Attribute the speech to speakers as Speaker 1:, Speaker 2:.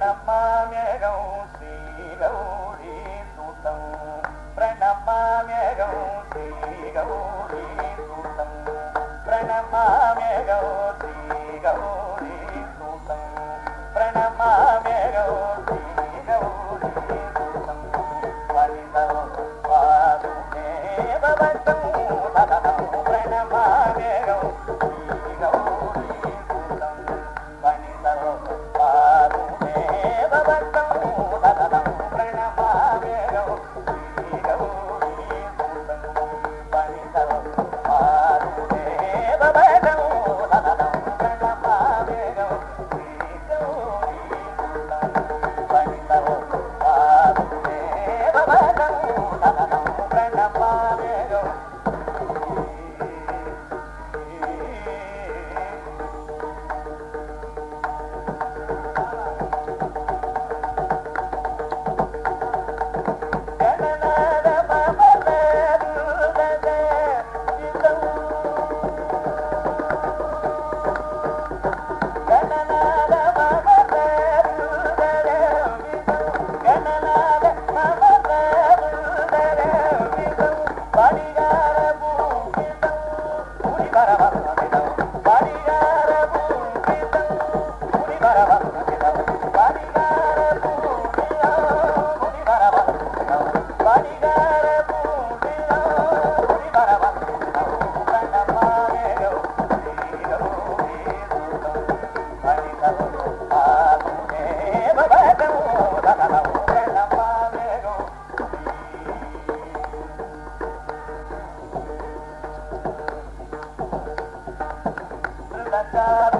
Speaker 1: प्रणमाम्यगौ श्रीगौरी सुतौ प्रणमाम्यगौ श्रीगौरी सुतौ प्रणमाम्यगौ श्रीगौरी सुतौ प्रणमाम्यगौ श्रीगौरी सुतौ वरिदौ वारुणे भवतु da